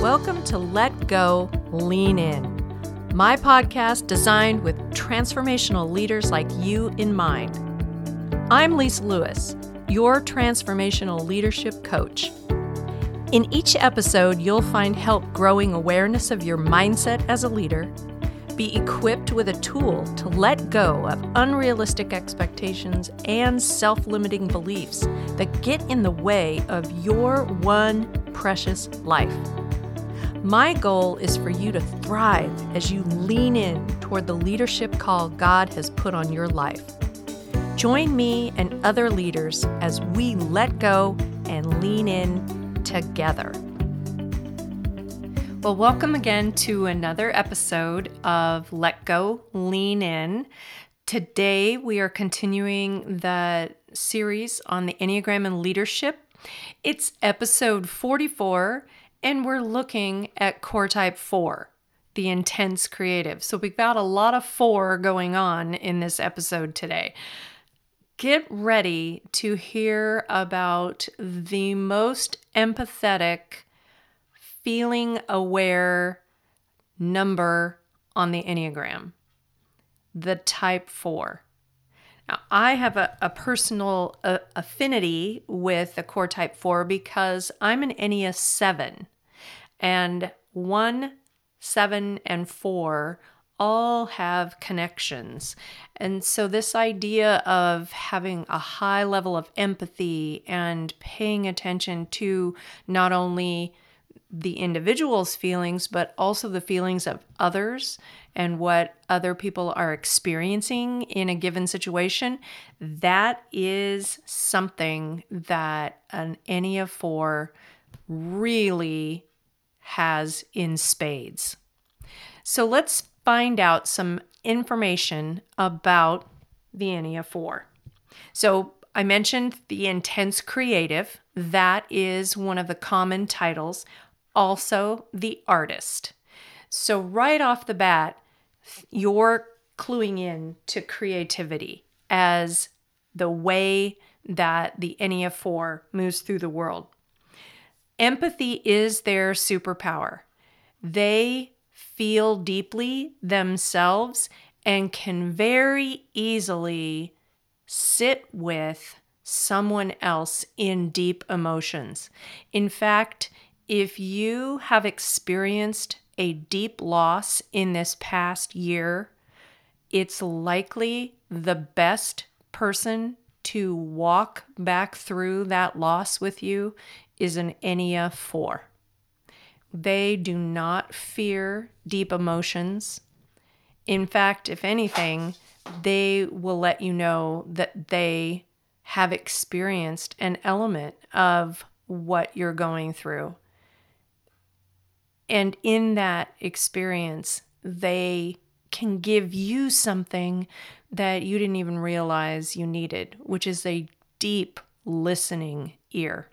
Welcome to Let Go, Lean In, my podcast designed with transformational leaders like you in mind. I'm Lisa Lewis, your transformational leadership coach. In each episode, you'll find help growing awareness of your mindset as a leader, be equipped with a tool to let go of unrealistic expectations and self limiting beliefs that get in the way of your one precious life. My goal is for you to thrive as you lean in toward the leadership call God has put on your life. Join me and other leaders as we let go and lean in together. Well, welcome again to another episode of Let Go, Lean In. Today, we are continuing the series on the Enneagram and leadership. It's episode 44 and we're looking at core type four, the intense creative. So we've got a lot of four going on in this episode today. Get ready to hear about the most empathetic, feeling aware number on the Enneagram, the type four. Now, I have a, a personal uh, affinity with the core type 4 because I'm an Ennea 7, and 1, 7, and 4 all have connections. And so, this idea of having a high level of empathy and paying attention to not only the individual's feelings, but also the feelings of others and what other people are experiencing in a given situation, that is something that an Ennea 4 really has in spades. So let's find out some information about the Ennea 4. So I mentioned the intense creative. That is one of the common titles also the artist. So, right off the bat, you're cluing in to creativity as the way that the Ennea 4 moves through the world. Empathy is their superpower. They feel deeply themselves and can very easily sit with someone else in deep emotions. In fact, if you have experienced a deep loss in this past year, it's likely the best person to walk back through that loss with you is an Ennea 4. They do not fear deep emotions. In fact, if anything, they will let you know that they have experienced an element of what you're going through. And in that experience, they can give you something that you didn't even realize you needed, which is a deep listening ear.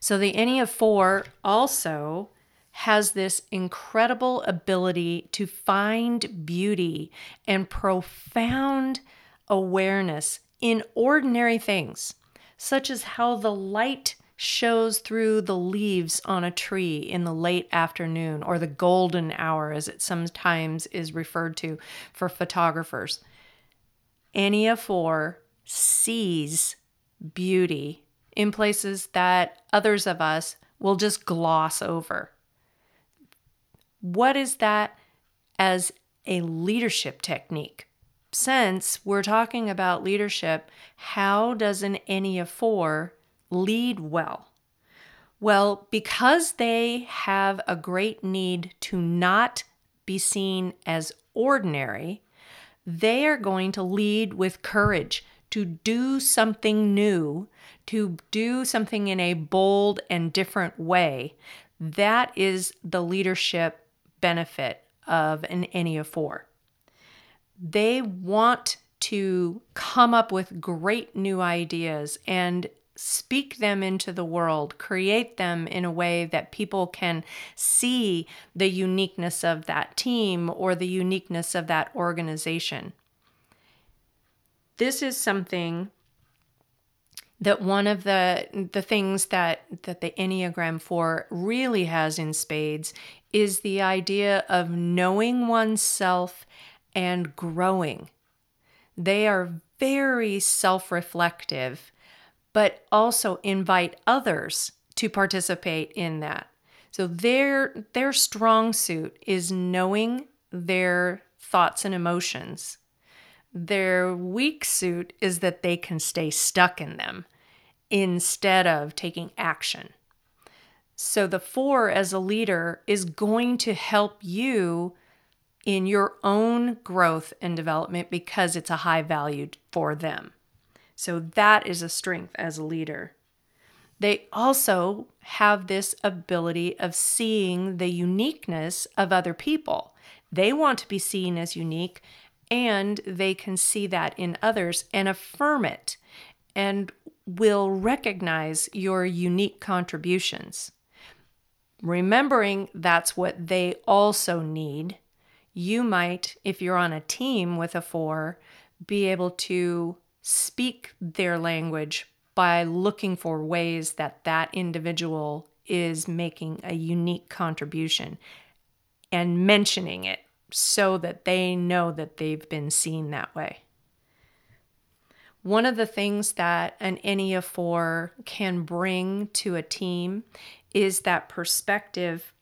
So the Ennea 4 also has this incredible ability to find beauty and profound awareness in ordinary things, such as how the light shows through the leaves on a tree in the late afternoon or the golden hour, as it sometimes is referred to for photographers. Ennea 4 sees beauty in places that others of us will just gloss over. What is that as a leadership technique? Since we're talking about leadership, how does an Ennea 4 lead well? Well, because they have a great need to not be seen as ordinary, they are going to lead with courage to do something new, to do something in a bold and different way. That is the leadership benefit of an Ennea 4. They want to come up with great new ideas and speak them into the world, create them in a way that people can see the uniqueness of that team or the uniqueness of that organization. This is something that one of the the things that that the Enneagram 4 really has in spades is the idea of knowing oneself and growing. They are very self-reflective but also invite others to participate in that. So their their strong suit is knowing their thoughts and emotions. Their weak suit is that they can stay stuck in them instead of taking action. So, the four as a leader is going to help you in your own growth and development because it's a high value for them. So, that is a strength as a leader. They also have this ability of seeing the uniqueness of other people. They want to be seen as unique and they can see that in others and affirm it and will recognize your unique contributions. Remembering that's what they also need, you might, if you're on a team with a four, be able to speak their language by looking for ways that that individual is making a unique contribution and mentioning it so that they know that they've been seen that way. One of the things that an Ennea 4 can bring to a team is that perspective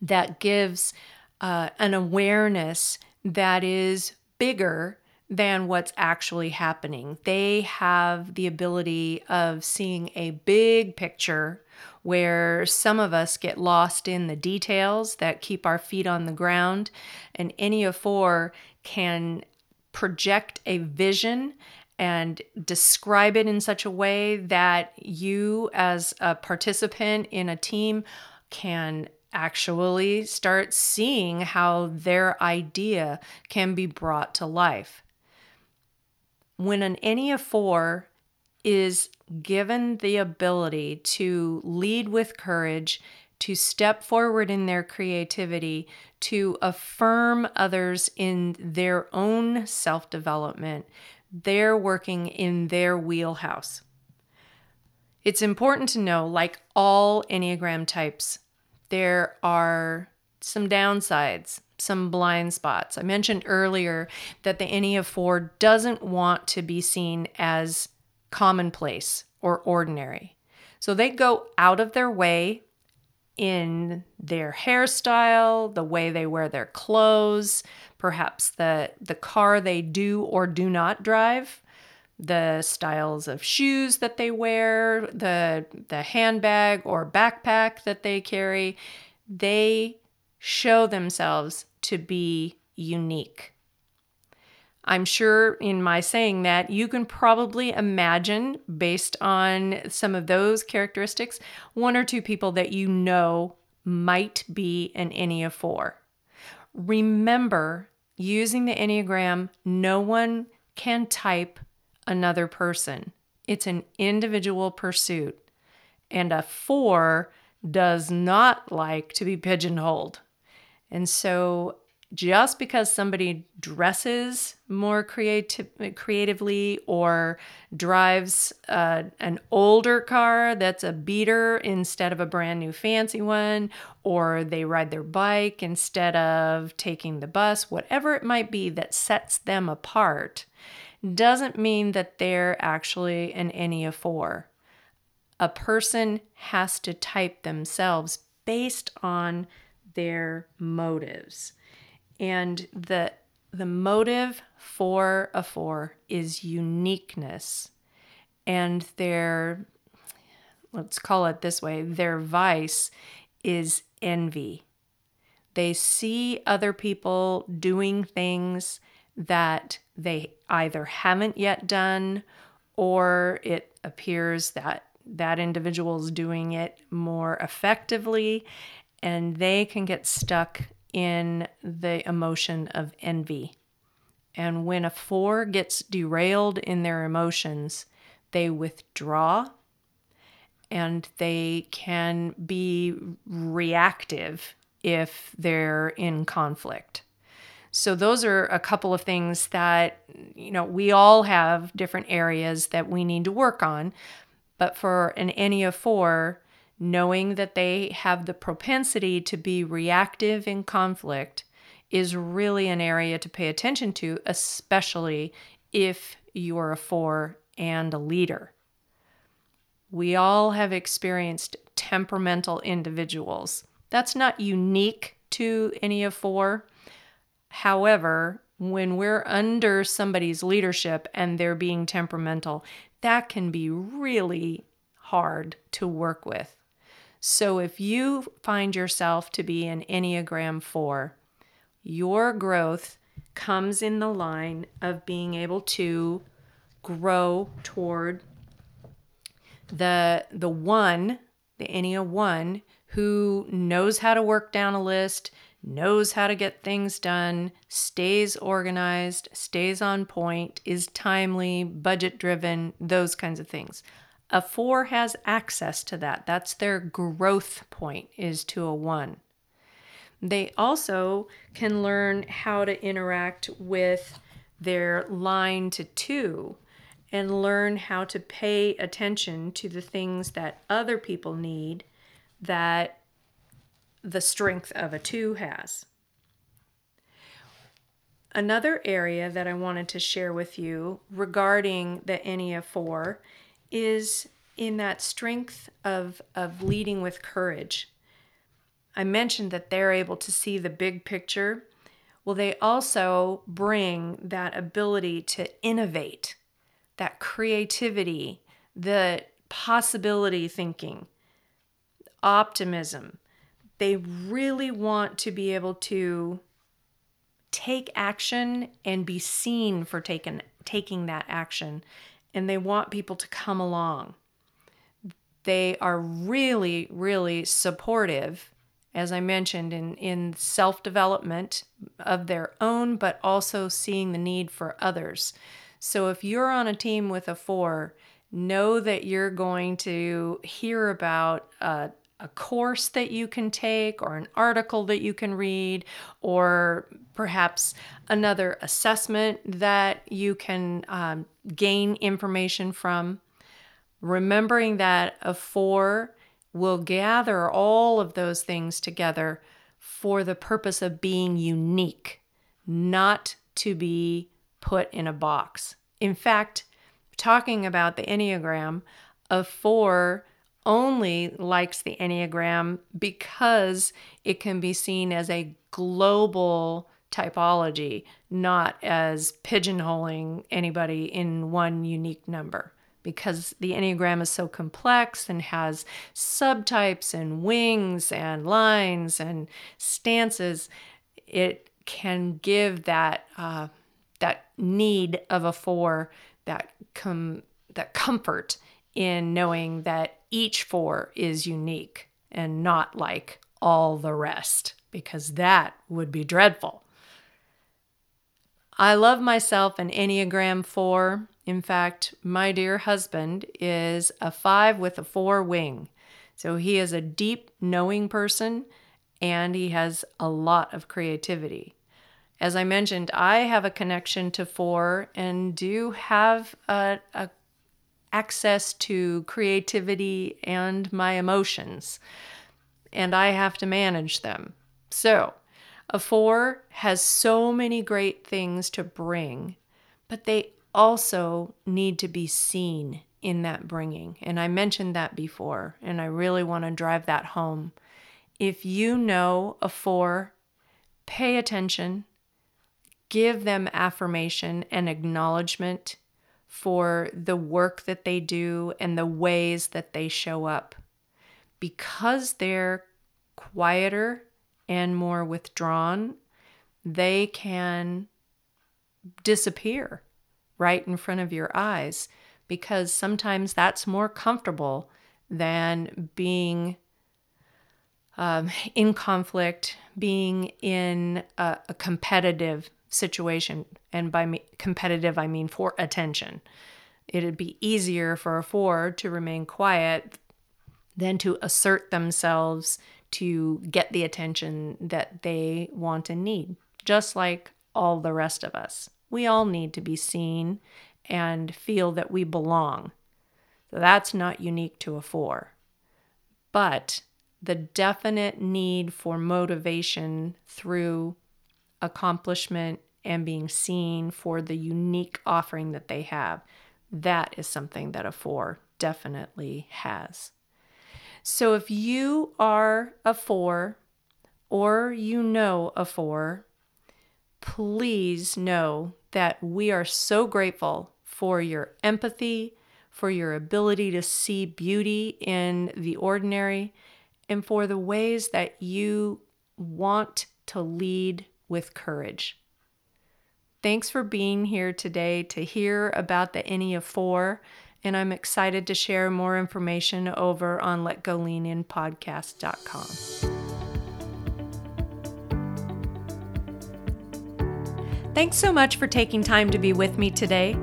that gives uh, an awareness that is bigger than what's actually happening. They have the ability of seeing a big picture where some of us get lost in the details that keep our feet on the ground. And Ennea 4 can project a vision and describe it in such a way that you, as a participant in a team, can actually start seeing how their idea can be brought to life. When an Ennea 4 is given the ability to lead with courage, to step forward in their creativity, to affirm others in their own self development, they're working in their wheelhouse. It's important to know, like all Enneagram types, there are some downsides, some blind spots. I mentioned earlier that the Ennea 4 doesn't want to be seen as commonplace or ordinary. So they go out of their way in their hairstyle, the way they wear their clothes, perhaps the the car they do or do not drive, the styles of shoes that they wear, the the handbag or backpack that they carry, they show themselves to be unique. I'm sure in my saying that, you can probably imagine, based on some of those characteristics, one or two people that you know might be an Ennea 4. Remember, using the Enneagram, no one can type another person. It's an individual pursuit. And a 4 does not like to be pigeonholed. And so just because somebody dresses more creative, creatively or drives uh, an older car that's a beater instead of a brand new fancy one, or they ride their bike instead of taking the bus, whatever it might be that sets them apart, doesn't mean that they're actually an Ennea 4. A person has to type themselves based on their motives. And the the motive for a four is uniqueness. And their let's call it this way, their vice is envy. They see other people doing things that they either haven't yet done or it appears that that individual is doing it more effectively and they can get stuck in the emotion of envy. And when a four gets derailed in their emotions, they withdraw and they can be reactive if they're in conflict. So those are a couple of things that you know we all have different areas that we need to work on. But for an Enneagram 4, knowing that they have the propensity to be reactive in conflict is really an area to pay attention to, especially if you're a 4 and a leader. We all have experienced temperamental individuals. That's not unique to Ennea 4. However, when we're under somebody's leadership and they're being temperamental, that can be really hard to work with. So if you find yourself to be an Enneagram 4, your growth comes in the line of being able to grow toward the the one, the Ennea 1 who knows how to work down a list, knows how to get things done, stays organized, stays on point, is timely, budget driven, those kinds of things. A 4 has access to that. That's their growth point is to a 1. They also can learn how to interact with their line to 2 and learn how to pay attention to the things that other people need that the strength of a two has. Another area that I wanted to share with you regarding the Ennea 4 is in that strength of, of leading with courage. I mentioned that they're able to see the big picture. Well, they also bring that ability to innovate, that creativity, the possibility thinking, optimism they really want to be able to take action and be seen for taking taking that action and they want people to come along. They are really really supportive as i mentioned in in self-development of their own but also seeing the need for others. So if you're on a team with a 4 know that you're going to hear about uh, a course that you can take or an article that you can read or perhaps another assessment that you can um, gain information from. Remembering that a four will gather all of those things together for the purpose of being unique, not to be put in a box. In fact, talking about the Enneagram, a four only likes the Enneagram because it can be seen as a global typology, not as pigeonholing anybody in one unique number. Because the Enneagram is so complex and has subtypes and wings and lines and stances, it can give that uh, that need of a four, that com- that comfort in knowing that each four is unique and not like all the rest, because that would be dreadful. I love myself an Enneagram 4. In fact, my dear husband is a 5 with a 4 wing. So he is a deep, knowing person and he has a lot of creativity. As I mentioned, I have a connection to 4 and do have a, a access to creativity and my emotions, and I have to manage them. So, a four has so many great things to bring, but they also need to be seen in that bringing. And I mentioned that before, and I really want to drive that home. If you know a four, pay attention, give them affirmation and acknowledgement for the work that they do and the ways that they show up. Because they're quieter and more withdrawn, they can disappear right in front of your eyes because sometimes that's more comfortable than being um, in conflict, being in a, a competitive situation. And by me, competitive, I mean for attention. It'd be easier for a four to remain quiet than to assert themselves to get the attention that they want and need, just like all the rest of us. We all need to be seen and feel that we belong. So that's not unique to a four. But the definite need for motivation through accomplishment and being seen for the unique offering that they have, that is something that a four definitely has. So if you are a four or you know a four, please know that we are so grateful for your empathy, for your ability to see beauty in the ordinary, and for the ways that you want to lead with courage. Thanks for being here today to hear about the Ennea 4, and I'm excited to share more information over on letgoleaninpodcast.com. Thanks so much for taking time to be with me today.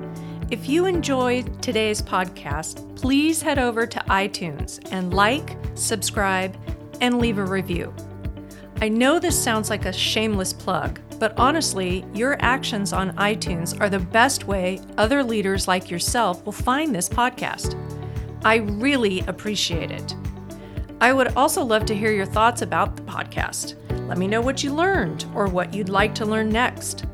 If you enjoyed today's podcast, please head over to iTunes and like, subscribe, and leave a review. I know this sounds like a shameless plug, but honestly, your actions on iTunes are the best way other leaders like yourself will find this podcast. I really appreciate it. I would also love to hear your thoughts about the podcast. Let me know what you learned or what you'd like to learn next.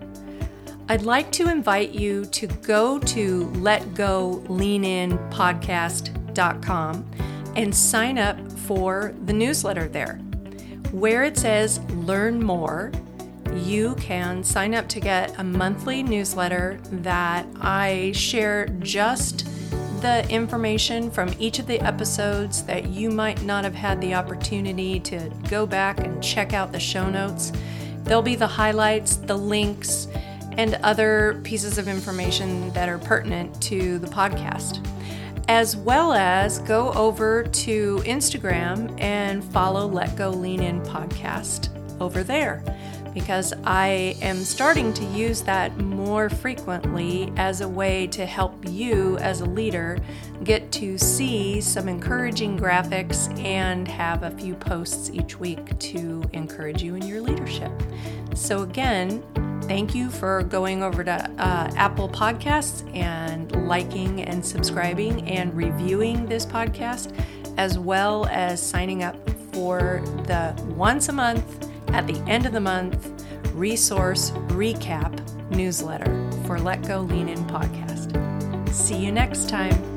I'd like to invite you to go to letgoleaninpodcast.com and sign up for the newsletter there. Where it says learn more, you can sign up to get a monthly newsletter that I share just the information from each of the episodes that you might not have had the opportunity to go back and check out the show notes. There'll be the highlights, the links, and other pieces of information that are pertinent to the podcast. As well as go over to Instagram and follow Let Go Lean In podcast over there because I am starting to use that more frequently as a way to help you as a leader get to see some encouraging graphics and have a few posts each week to encourage you in your leadership. So, again, Thank you for going over to uh, Apple Podcasts and liking and subscribing and reviewing this podcast, as well as signing up for the once a month at the end of the month resource recap newsletter for Let Go Lean In podcast. See you next time.